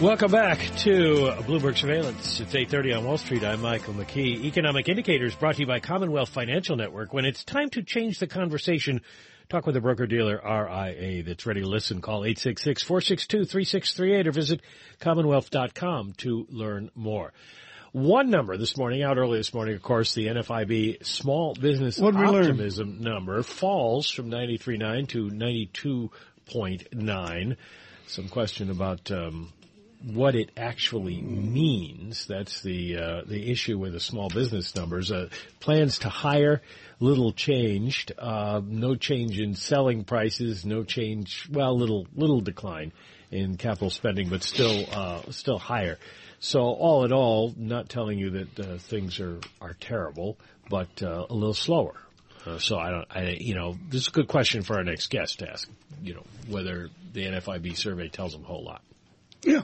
Welcome back to Bloomberg Surveillance. It's 8.30 on Wall Street. I'm Michael McKee. Economic Indicators brought to you by Commonwealth Financial Network. When it's time to change the conversation, talk with a broker-dealer RIA that's ready to listen. Call 866-462-3638 or visit commonwealth.com to learn more. One number this morning, out early this morning, of course, the NFIB small business optimism number falls from 93.9 to 92.9. Some question about um, what it actually means. That's the uh, the issue with the small business numbers. Uh, plans to hire, little changed. Uh, no change in selling prices. No change. Well, little little decline in capital spending, but still uh, still higher. So all in all, not telling you that uh, things are are terrible, but uh, a little slower. so I don't, I, you know, this is a good question for our next guest to ask, you know, whether the NFIB survey tells them a whole lot. Yeah.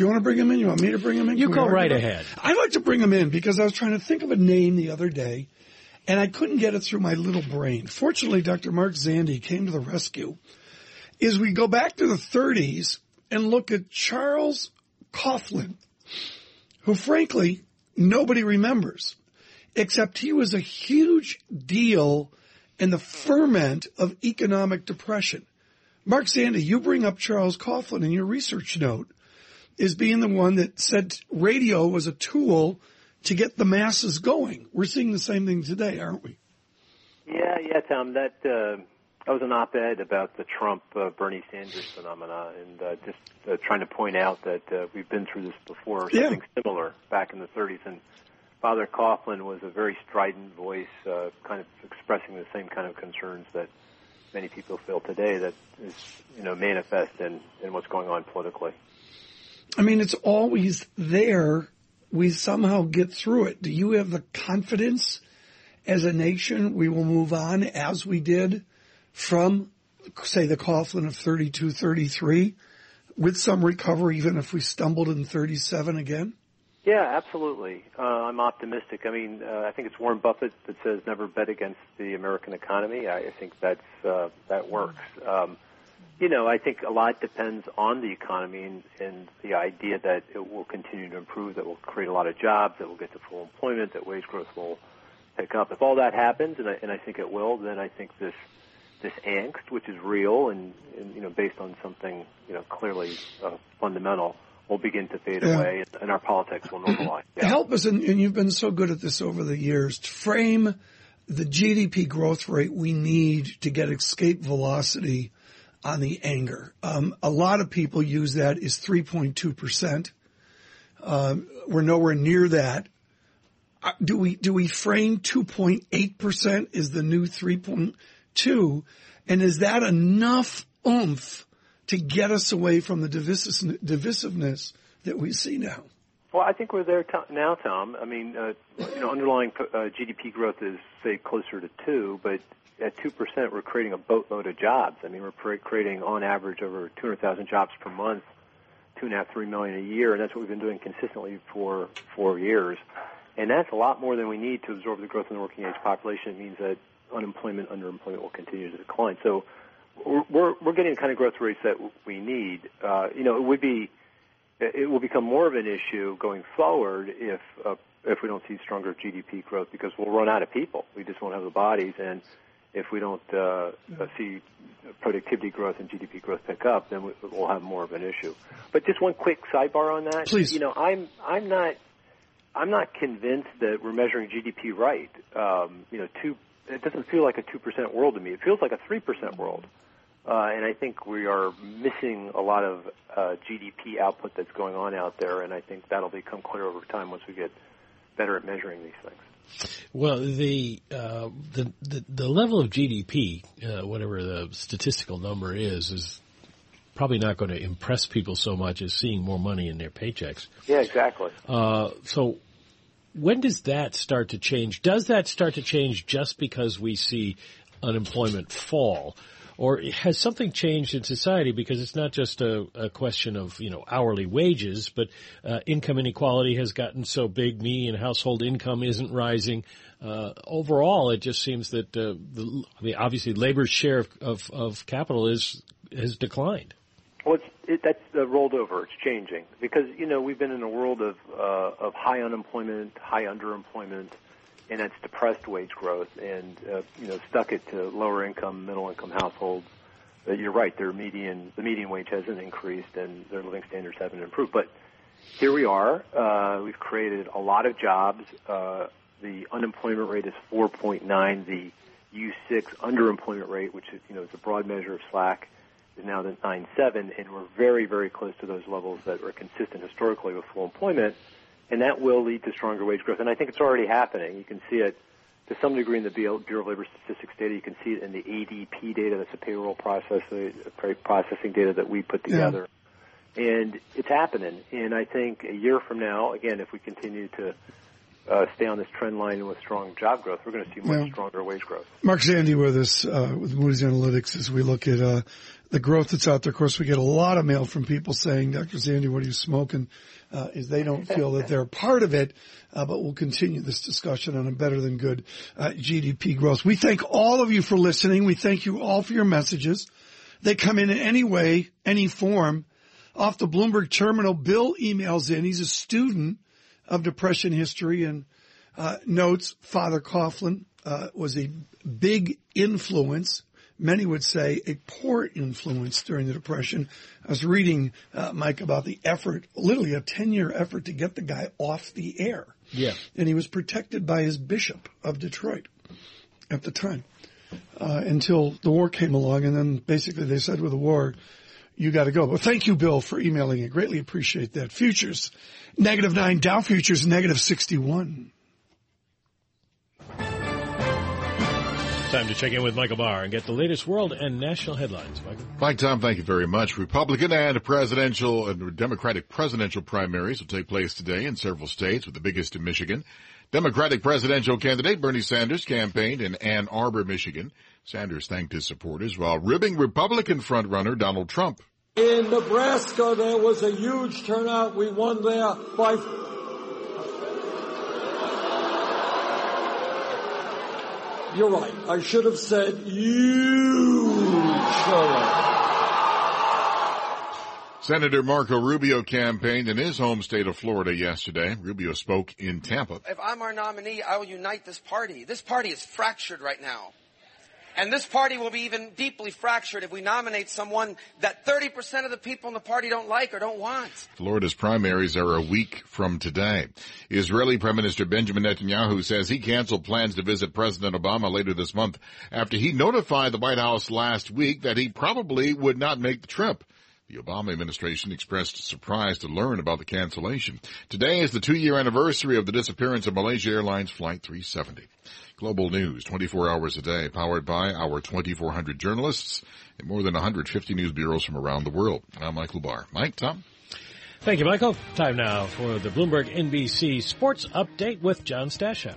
Do you want to bring him in? You want me to bring him in? You Can go right ahead. I'd like to bring him in because I was trying to think of a name the other day and I couldn't get it through my little brain. Fortunately, Dr. Mark Zandi came to the rescue. Is we go back to the 30s and look at Charles Coughlin, who frankly nobody remembers, except he was a huge deal in the ferment of economic depression. Mark Zandi, you bring up Charles Coughlin in your research note is being the one that said radio was a tool to get the masses going. We're seeing the same thing today, aren't we? Yeah, yeah, Tom. That uh, that was an op-ed about the Trump uh, Bernie Sanders phenomena, and uh, just uh, trying to point out that uh, we've been through this before, something yeah. similar back in the 30s, and Father Coughlin was a very strident voice, uh, kind of expressing the same kind of concerns that many people feel today that is, you know, manifest in, in what's going on politically. I mean, it's always there. We somehow get through it. Do you have the confidence as a nation we will move on as we did from, say, the Coughlin of 32, 33 with some recovery, even if we stumbled in 37 again? Yeah, absolutely. Uh, I'm optimistic. I mean, uh, I think it's Warren Buffett that says never bet against the American economy. I, I think that's uh, that works. Um, you know, I think a lot depends on the economy and, and the idea that it will continue to improve, that will create a lot of jobs, that will get to full employment, that wage growth will pick up. If all that happens, and I, and I think it will, then I think this this angst, which is real and, and you know based on something you know clearly uh, fundamental, will begin to fade yeah. away, and, and, our politics will normalize. Yeah. Help us, and, and you've been so good at this over the years, to frame the GDP growth rate we need to get escape velocity on the anger. Um, a lot of people use that as 3.2%. Um, we're nowhere near that. Uh, do we, do we frame 2.8% is the new 3.2? And is that enough oomph to get us away from the divisiveness that we see now? Well, I think we're there now, Tom. I mean, uh, you know, underlying uh, GDP growth is say closer to two, but at 2%, we're creating a boatload of jobs. I mean, we're creating on average over 200,000 jobs per month, two and a half, three million a year, and that's what we've been doing consistently for four years. And that's a lot more than we need to absorb the growth in the working age population. It means that unemployment, underemployment will continue to decline. So we're, we're getting the kind of growth rates that we need. Uh, you know, it would be, it will become more of an issue going forward if, uh, if we don't see stronger GDP growth because we'll run out of people. We just won't have the bodies and if we don't uh, see productivity growth and GDP growth pick up, then we'll have more of an issue. But just one quick sidebar on that. Please. You know, I'm I'm not I'm not convinced that we're measuring GDP right. Um, you know, two it doesn't feel like a two percent world to me. It feels like a three percent world. Uh, and I think we are missing a lot of uh, GDP output that's going on out there, and I think that'll become clear over time once we get better at measuring these things. Well, the, uh, the, the the level of GDP, uh, whatever the statistical number is, is probably not going to impress people so much as seeing more money in their paychecks. Yeah, exactly. Uh, so, when does that start to change? Does that start to change just because we see unemployment fall? Or has something changed in society because it's not just a, a question of, you know, hourly wages, but uh, income inequality has gotten so big, median household income isn't rising. Uh, overall, it just seems that uh, the, I mean, obviously labor's share of, of, of capital is has declined. Well, it's, it, that's uh, rolled over. It's changing because you know we've been in a world of uh, of high unemployment, high underemployment, and it's depressed wage growth, and uh, you know stuck it to lower income, middle income households. But you're right; their median the median wage hasn't increased, and their living standards haven't improved. But here we are. Uh, we've created a lot of jobs. Uh, the unemployment rate is 4.9. The U6 underemployment rate, which is you know is a broad measure of slack, is now the 9.7, and we're very very close to those levels that are consistent historically with full employment and that will lead to stronger wage growth. And I think it's already happening. You can see it to some degree in the Bureau of Labor Statistics data. You can see it in the ADP data. That's the payroll processing processing data that we put together. Yeah. And it's happening. And I think a year from now, again, if we continue to uh, stay on this trend line with strong job growth, we're going to see much yeah. stronger wage growth. Mark Zandi with us uh, with Moody's Analytics as we look at uh, the growth that's out there. Of course, we get a lot of mail from people saying, Dr. Zandi, what are you smoking? uh, is they don't feel that they're part of it. Uh, but we'll continue this discussion on a better than good uh, GDP growth. We thank all of you for listening. We thank you all for your messages. They come in in any way, any form. Off the Bloomberg terminal, Bill emails in. He's a student of depression history and uh, notes Father Coughlin uh, was a big influence many would say a poor influence during the Depression. I was reading, uh, Mike, about the effort, literally a 10 year effort to get the guy off the air. Yeah. And he was protected by his bishop of Detroit at the time. Uh, until the war came along and then basically they said with the war, you got to go. But thank you, Bill, for emailing it. Greatly appreciate that. Futures, negative nine, Dow futures, negative 61. Time to check in with Michael Barr and get the latest world and national headlines. Michael. Mike Tom, thank you very much. Republican and presidential and Democratic presidential primaries will take place today in several states, with the biggest in Michigan. Democratic presidential candidate Bernie Sanders campaigned in Ann Arbor, Michigan. Sanders thanked his supporters while ribbing Republican frontrunner Donald Trump. In Nebraska, there was a huge turnout. We won there by You're right. I should have said you. Senator Marco Rubio campaigned in his home state of Florida yesterday. Rubio spoke in Tampa. If I'm our nominee, I will unite this party. This party is fractured right now. And this party will be even deeply fractured if we nominate someone that 30% of the people in the party don't like or don't want. Florida's primaries are a week from today. Israeli Prime Minister Benjamin Netanyahu says he canceled plans to visit President Obama later this month after he notified the White House last week that he probably would not make the trip. The Obama administration expressed surprise to learn about the cancellation. Today is the two-year anniversary of the disappearance of Malaysia Airlines Flight 370. Global news 24 hours a day, powered by our 2,400 journalists and more than 150 news bureaus from around the world. I'm Michael Barr. Mike, Tom? Thank you, Michael. Time now for the Bloomberg NBC Sports Update with John Stashower.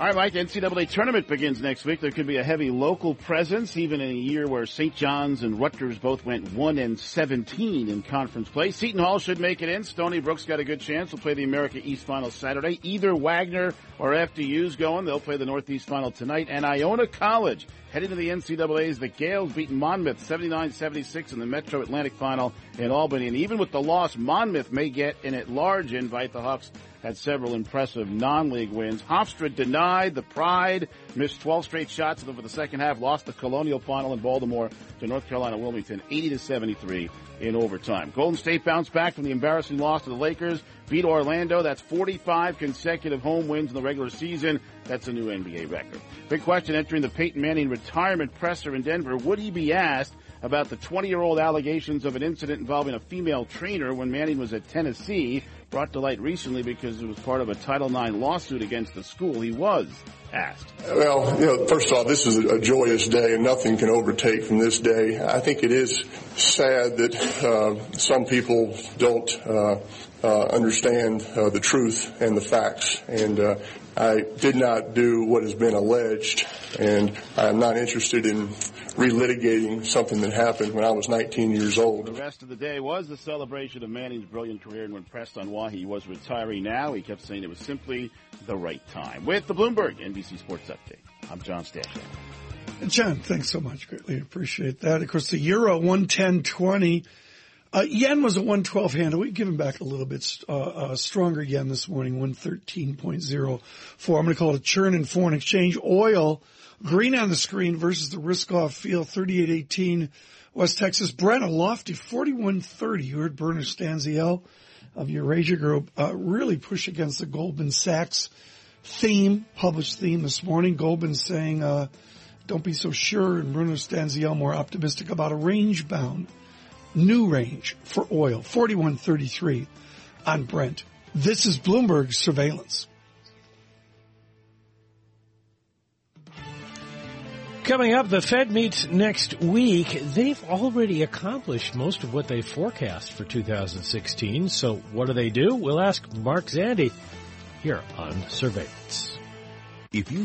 All right, Mike, the NCAA tournament begins next week. There could be a heavy local presence, even in a year where St. John's and Rutgers both went 1 and 17 in conference play. Seton Hall should make it in. Stony Brook's got a good chance. They'll play the America East Final Saturday. Either Wagner or FDU's going. They'll play the Northeast Final tonight. And Iona College heading to the NCAA's. The Gaels beat Monmouth 79-76 in the Metro Atlantic Final in Albany. And even with the loss, Monmouth may get an at-large invite. The Hawks had several impressive non-league wins. Hofstra denied the pride, missed 12 straight shots over the second half, lost the Colonial final in Baltimore to North Carolina Wilmington 80 to 73 in overtime. Golden State bounced back from the embarrassing loss to the Lakers, beat Orlando. That's 45 consecutive home wins in the regular season. That's a new NBA record. Big question entering the Peyton Manning retirement presser in Denver. Would he be asked about the 20 year old allegations of an incident involving a female trainer when Manning was at Tennessee? brought to light recently because it was part of a Title IX lawsuit against the school he was asked. Well, you know, first of all, this is a joyous day and nothing can overtake from this day. I think it is sad that uh, some people don't uh, uh, understand uh, the truth and the facts. And uh, I did not do what has been alleged, and I'm not interested in relitigating something that happened when I was 19 years old. The rest of the day was the celebration of Manning's brilliant career, and when pressed on why he was retiring now, he kept saying it was simply the right time. With the Bloomberg NBC Sports Update, I'm John Stashower. John, thanks so much. Greatly appreciate that. Of course, the euro 110.20. Uh, yen was a 112 handle. We've given back a little bit uh, uh, stronger yen this morning, 113.04. I'm going to call it a churn in foreign exchange. Oil, green on the screen versus the risk off field, 38.18. West Texas Brent, a lofty 41.30. You heard Bernard Stanziel of Eurasia Group uh, really push against the Goldman Sachs theme, published theme this morning. Goldman saying, uh, don't be so sure, and Bruno Stanziel more optimistic about a range bound new range for oil, 41.33 on Brent. This is Bloomberg surveillance. Coming up, the Fed meets next week. They've already accomplished most of what they forecast for 2016. So what do they do? We'll ask Mark Zandi here on Surveillance. If you